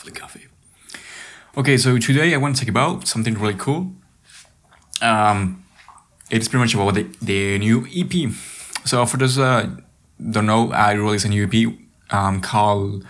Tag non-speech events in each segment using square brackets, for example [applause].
coffee, coffee. Okay, so today I want to talk about something really cool. Um, it's pretty much about the, the new EP. So for those uh, don't know, I released a new EP um, called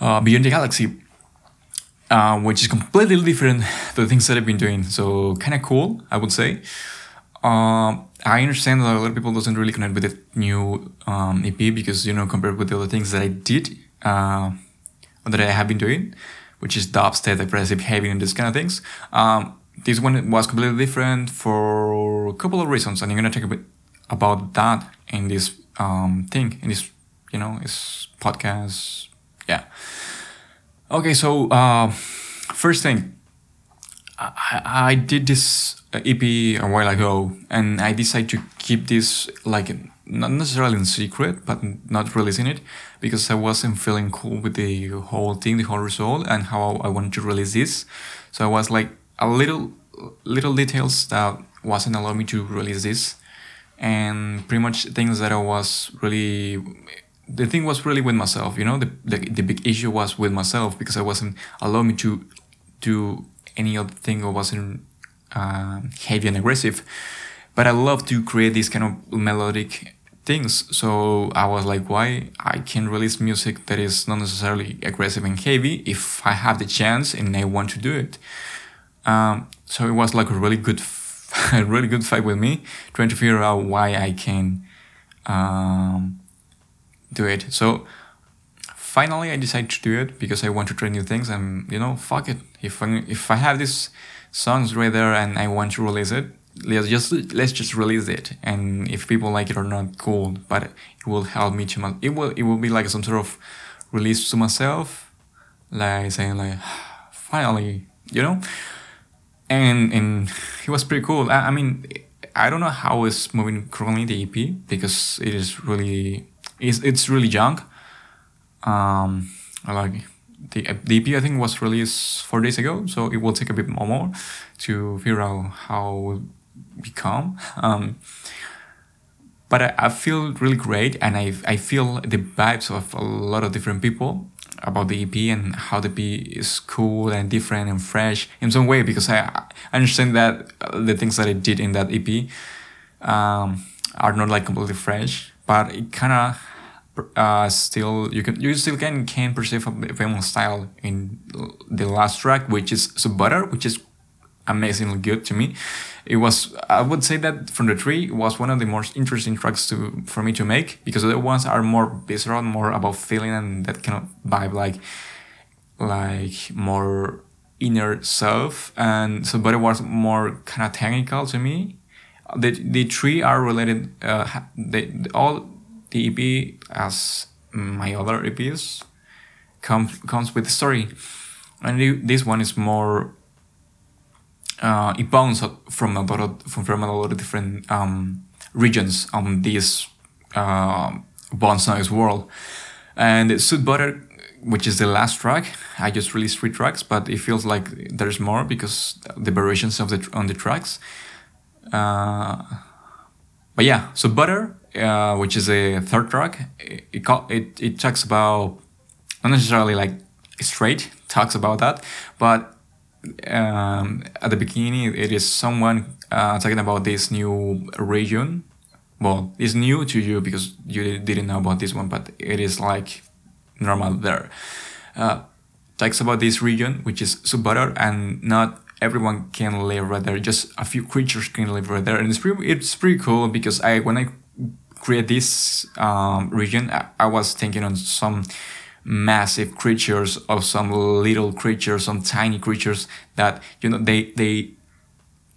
uh, Beyond the Galaxy, uh, which is completely different to the things that I've been doing. So kind of cool, I would say. Um, I understand that a lot of people doesn't really connect with the new um, EP because you know compared with the other things that I did, uh, that I have been doing, which is dubstep, aggressive, heavy, and this kind of things. Um, this one was completely different for a couple of reasons, and I'm gonna talk a bit about that in this um, thing, in this you know, this podcast. Yeah. Okay, so uh, first thing, I, I did this EP a while ago, and I decided to keep this like not necessarily in secret, but not releasing it because I wasn't feeling cool with the whole thing, the whole result, and how I wanted to release this. So I was like a little, little details that wasn't allowing me to release this, and pretty much things that I was really. The thing was really with myself, you know. The, the the big issue was with myself because I wasn't allowing me to do any other thing or wasn't uh, heavy and aggressive. But I love to create this kind of melodic things. So I was like, why I can release music that is not necessarily aggressive and heavy if I have the chance and I want to do it. Um, so it was like a really good, [laughs] a really good fight with me, trying to figure out why I can um, do it. So finally, I decided to do it because I want to try new things, and you know, fuck it. If I, if I have these songs right there and I want to release it, let's just let's just release it. And if people like it or not, cool. But it will help me to my, it will it will be like some sort of release to myself, like saying like, [sighs] finally, you know. And and [laughs] it was pretty cool. I, I mean, I don't know how it's moving currently the EP because it is really it's it's really young. Um, like the the EP I think was released four days ago, so it will take a bit more, to figure out how become. Um, but I, I feel really great, and I I feel the vibes of a lot of different people about the EP and how the EP is cool and different and fresh in some way because I, I understand that the things that I did in that EP um, are not like completely fresh, but it kind of uh, still you can you still can can perceive a famous style in the last track, which is Sub Butter, which is amazingly good to me. It was I would say that from the three it was one of the most interesting tracks to for me to make because the other ones are more visceral, more about feeling and that kind of vibe, like like more inner self. And so, but it was more kind of technical to me. The the three are related. Uh, they all the EP, as my other EPs, comes comes with a story, and this one is more. Uh, it bounces from a lot of, from, from a lot of different um, regions on this uh, Bones Noise world, and Sub Butter, which is the last track. I just released three tracks, but it feels like there's more because the variations of the on the tracks. Uh, but yeah, so Butter uh, which is a third track. It, it it talks about not necessarily like straight talks about that, but um, at the beginning it is someone uh, talking about this new region. Well, it's new to you because you didn't know about this one, but it is like normal there. Uh, talks about this region, which is Subbutter, and not everyone can live right there. Just a few creatures can live right there, and it's pretty it's pretty cool because I when I create this um, region, I, I was thinking on some massive creatures or some little creatures, some tiny creatures that you know they they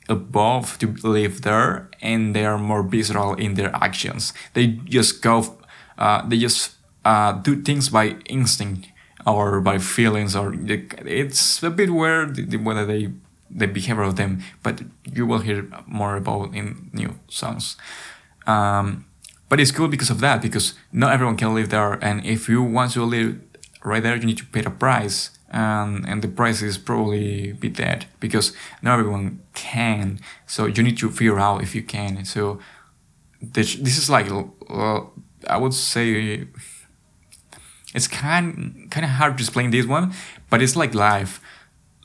evolve to live there and they are more visceral in their actions. They just go, uh, they just uh, do things by instinct or by feelings or it's a bit weird whether they the behavior of them, but you will hear more about in new songs. Um, but it's cool because of that, because not everyone can live there. And if you want to live right there, you need to pay a price. And, and the price is probably be that because not everyone can. So you need to figure out if you can. So this, this is like, I would say, it's kind kind of hard to explain this one, but it's like life.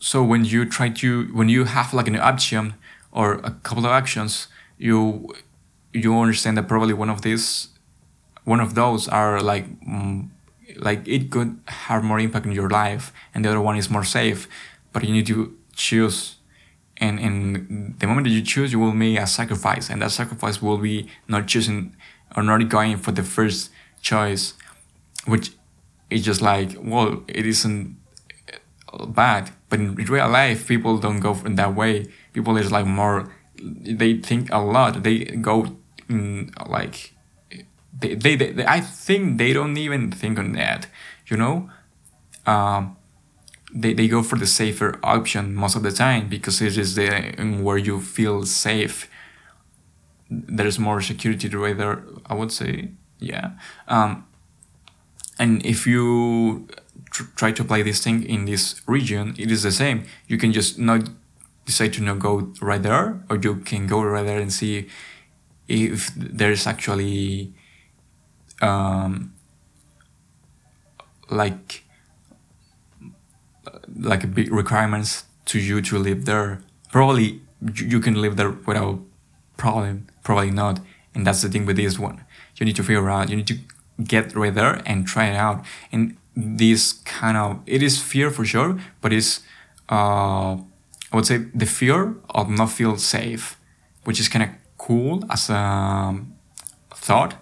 So when you try to when you have like an option or a couple of actions, you you understand that probably one of these one of those are like mm, like it could have more impact in your life and the other one is more safe. But you need to choose. And in the moment that you choose you will make a sacrifice. And that sacrifice will be not choosing or not going for the first choice which is just like well it isn't bad. But in real life people don't go in that way. People is like more they think a lot. They go like they, they, they, I think they don't even think on that, you know? Um, they, they go for the safer option most of the time because it is the where you feel safe. There's more security right there, I would say. Yeah. Um, and if you tr- try to apply this thing in this region, it is the same. You can just not decide to not go right there, or you can go right there and see if there's actually um, like like big requirements to you to live there. Probably you can live there without problem. Probably not. And that's the thing with this one. You need to figure out. You need to get right there and try it out. And this kind of it is fear for sure, but it's uh, I would say the fear of not feel safe, which is kind of cool as a thought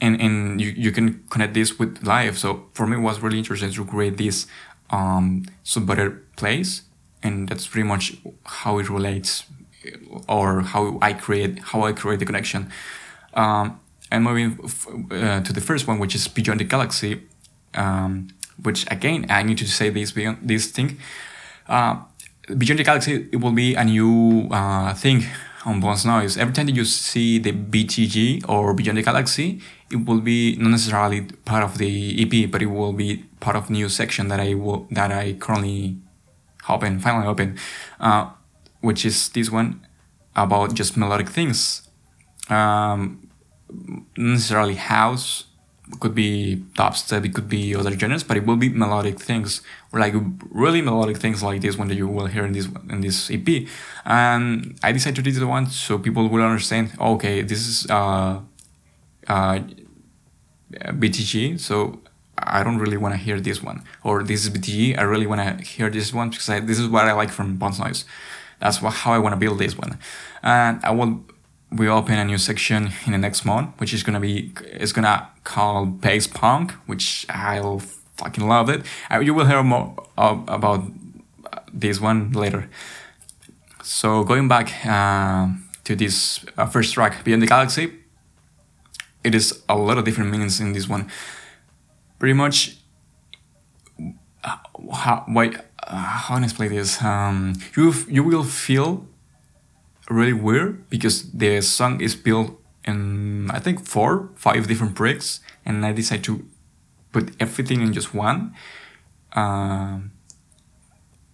and and you, you can connect this with life. So for me it was really interesting to create this um subverted place and that's pretty much how it relates or how i create how i create the connection. Um and moving uh, to the first one which is beyond the galaxy um which again i need to say this beyond this thing. Uh beyond the galaxy it will be a new uh thing on Bones Noise. Every time that you see the BTG or Beyond the Galaxy, it will be not necessarily part of the EP, but it will be part of new section that I will that I currently open, finally open, uh, which is this one about just melodic things. Um, necessarily house, could be dubstep, it could be other genres, but it will be melodic things, like really melodic things like this one that you will hear in this in this EP. And I decided to do this one so people will understand. Okay, this is uh, uh, BTG, so I don't really want to hear this one, or this is BTG. I really want to hear this one because I, this is what I like from Bones Noise. That's what, how I want to build this one, and I will we open a new section in the next month, which is gonna be it's gonna call bass punk, which I'll fucking love it. Uh, you will hear more about this one later. So going back uh, to this uh, first track, Beyond the Galaxy, it is a lot of different meanings in this one. Pretty much, uh, how why uh, how I explain this? Um, you you will feel really weird because the song is built in I think four, five different bricks, and I decided to put everything in just one. Um,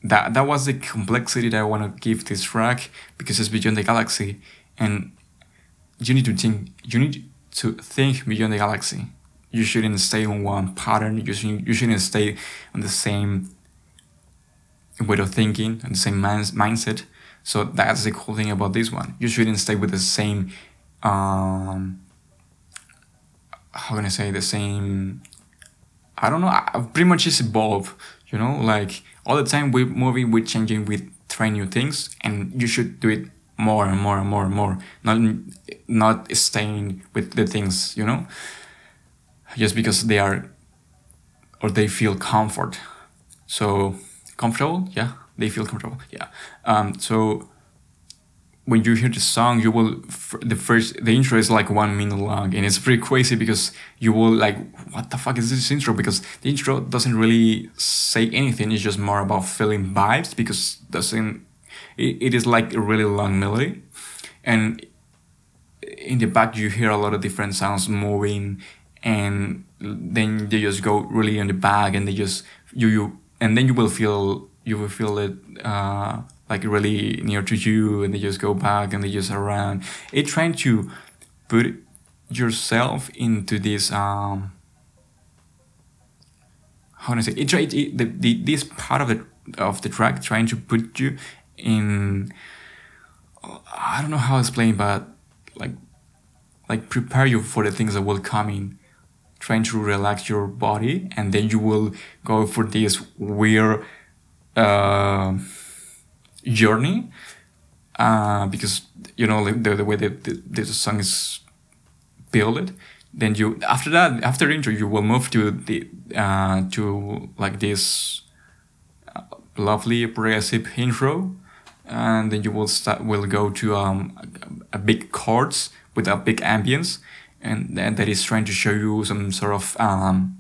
that that was the complexity that I want to give this track because it's beyond the galaxy, and you need to think. You need to think beyond the galaxy. You shouldn't stay on one pattern. You shouldn't, you shouldn't stay on the same way of thinking and the same mindset so that's the cool thing about this one. You shouldn't stay with the same, um, how can I say, the same, I don't know, I pretty much just evolve, you know, like all the time we're moving, we're changing, we try new things, and you should do it more and more and more and more, not, not staying with the things, you know, just because they are, or they feel comfort. So, comfortable, yeah they feel comfortable. Yeah. Um, so when you hear the song, you will the first the intro is like one minute long, and it's pretty crazy because you will like, what the fuck is this intro? Because the intro doesn't really say anything. It's just more about feeling vibes because doesn't it, it is like a really long melody, and in the back you hear a lot of different sounds moving, and then they just go really in the back, and they just you you and then you will feel you will feel it uh, like really near to you and they just go back and they just around it trying to put yourself into this um how do I say it? It, it the, the this part of the of the track trying to put you in. I don't know how to explain, but like like prepare you for the things that will come in trying to relax your body and then you will go for this weird uh, journey uh, because you know the, the way that the, the song is built then you after that after intro you will move to the uh, to like this uh, lovely progressive intro and then you will start will go to um, a, big chords with a big ambience and that is trying to show you some sort of um,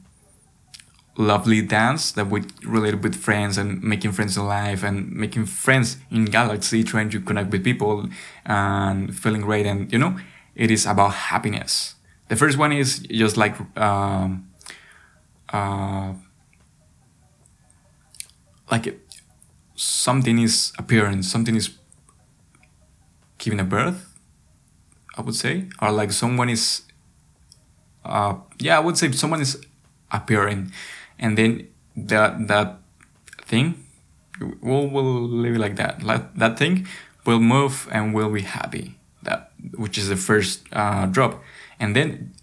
lovely dance that would relate with friends and making friends alive and making friends in galaxy trying to connect with people and feeling great. And you know it is about happiness. The first one is just like um, uh, like something is appearing something is giving a birth i would say. Or like someone is uh, yeah, I would say someone is appearing, and then that that thing, we'll will leave it like that. Let, that thing will move and will be happy. That which is the first uh, drop, and then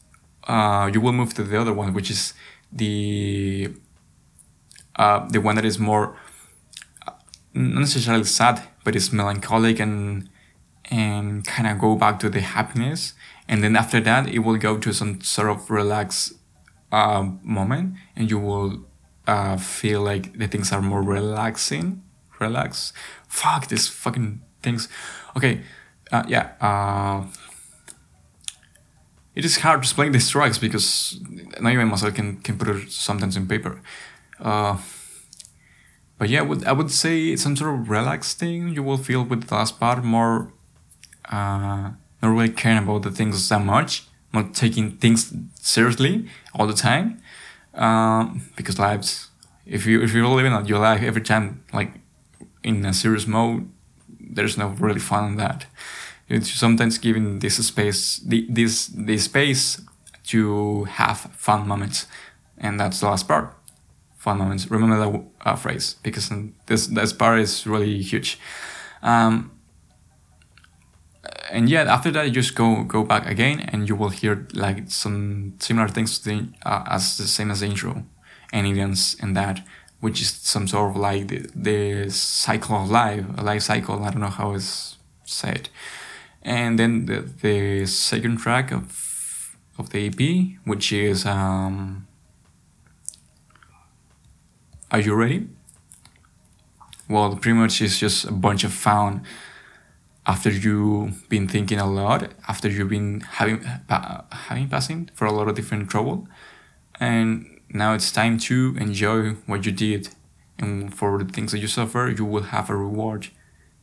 uh, you will move to the other one, which is the uh, the one that is more uh, not necessarily sad, but it's melancholic and and kind of go back to the happiness and then after that it will go to some sort of relaxed uh, moment and you will uh, feel like the things are more relaxing relax. Fuck these fucking things. Okay uh, yeah uh, it is hard to explain these tracks because not even myself can, can put it sometimes in paper. Uh, but yeah I would, I would say it's some sort of relaxed thing you will feel with the last part more uh, not really caring about the things that much, not taking things seriously all the time. Um, because lives, if you if you're living out your life every time like in a serious mode, there's no really fun in that. It's sometimes giving this space, this this space to have fun moments, and that's the last part. Fun moments. Remember that uh, phrase because this this part is really huge. Um, and yeah, after that, you just go go back again, and you will hear like some similar things the, uh, as the same as the intro, and events and that, which is some sort of like the, the cycle of life, a life cycle. I don't know how it's said. And then the, the second track of of the EP, which is um, Are you ready? Well, pretty much it's just a bunch of fun after you've been thinking a lot, after you've been having pa- having passing for a lot of different trouble, and now it's time to enjoy what you did, and for the things that you suffer, you will have a reward.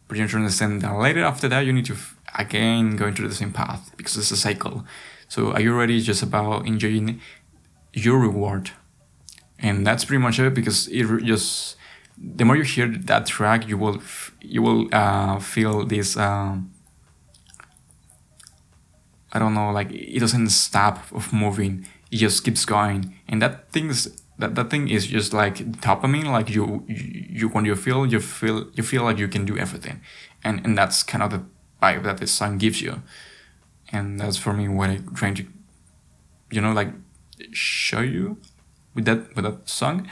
But you have to understand that later after that, you need to f- again go into the same path because it's a cycle. So are you ready? Just about enjoying your reward, and that's pretty much it because it just the more you hear that track, you will you will uh, feel this. Um, I don't know, like it doesn't stop of moving. It just keeps going, and that thing's that, that thing is just like dopamine. Like you, you when you feel you feel you feel like you can do everything, and and that's kind of the vibe that this song gives you, and that's for me what I'm trying to, you know, like show you with that with that song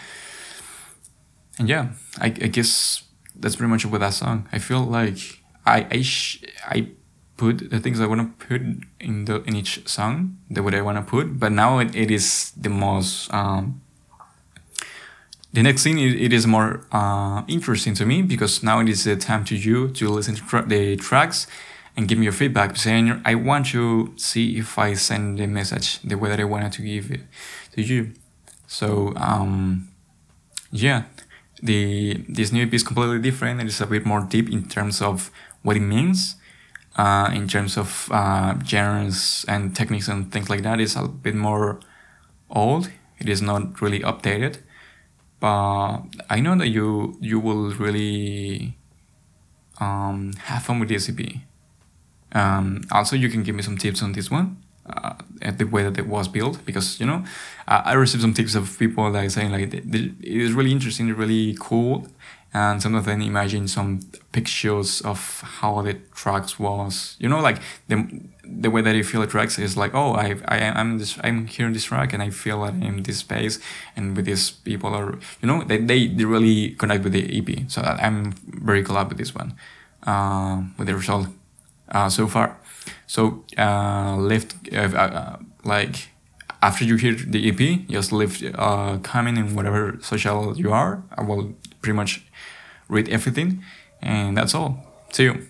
and yeah, I, I guess that's pretty much with that song. I feel like I I sh- I put the things I want to put in the in each song the way I want to put, but now it, it is the most. Um, the next thing it, it is more uh, interesting to me because now it is the time to you to listen to tra- the tracks and give me your feedback saying I want to see if I send the message the way that I wanted to give it to you. So um, yeah, the this new EP is completely different it's a bit more deep in terms of what it means uh, in terms of uh, genres and techniques and things like that. It's a bit more old. It is not really updated. But i know that you you will really um, have fun with this ep um, also you can give me some tips on this one uh, at the way that it was built because you know I, I received some tips of people like saying like it is really interesting, really cool, and sometimes then imagine some pictures of how the tracks was. You know like the the way that you feel the tracks is like oh I I am this I'm here in this track and I feel that I'm in this space and with these people are you know they they, they really connect with the EP so I'm very glad with this one uh, with the result uh, so far so uh, lift uh, uh, like after you hear the EP just lift uh, comment in whatever social you are I will pretty much read everything. And that's all. See you.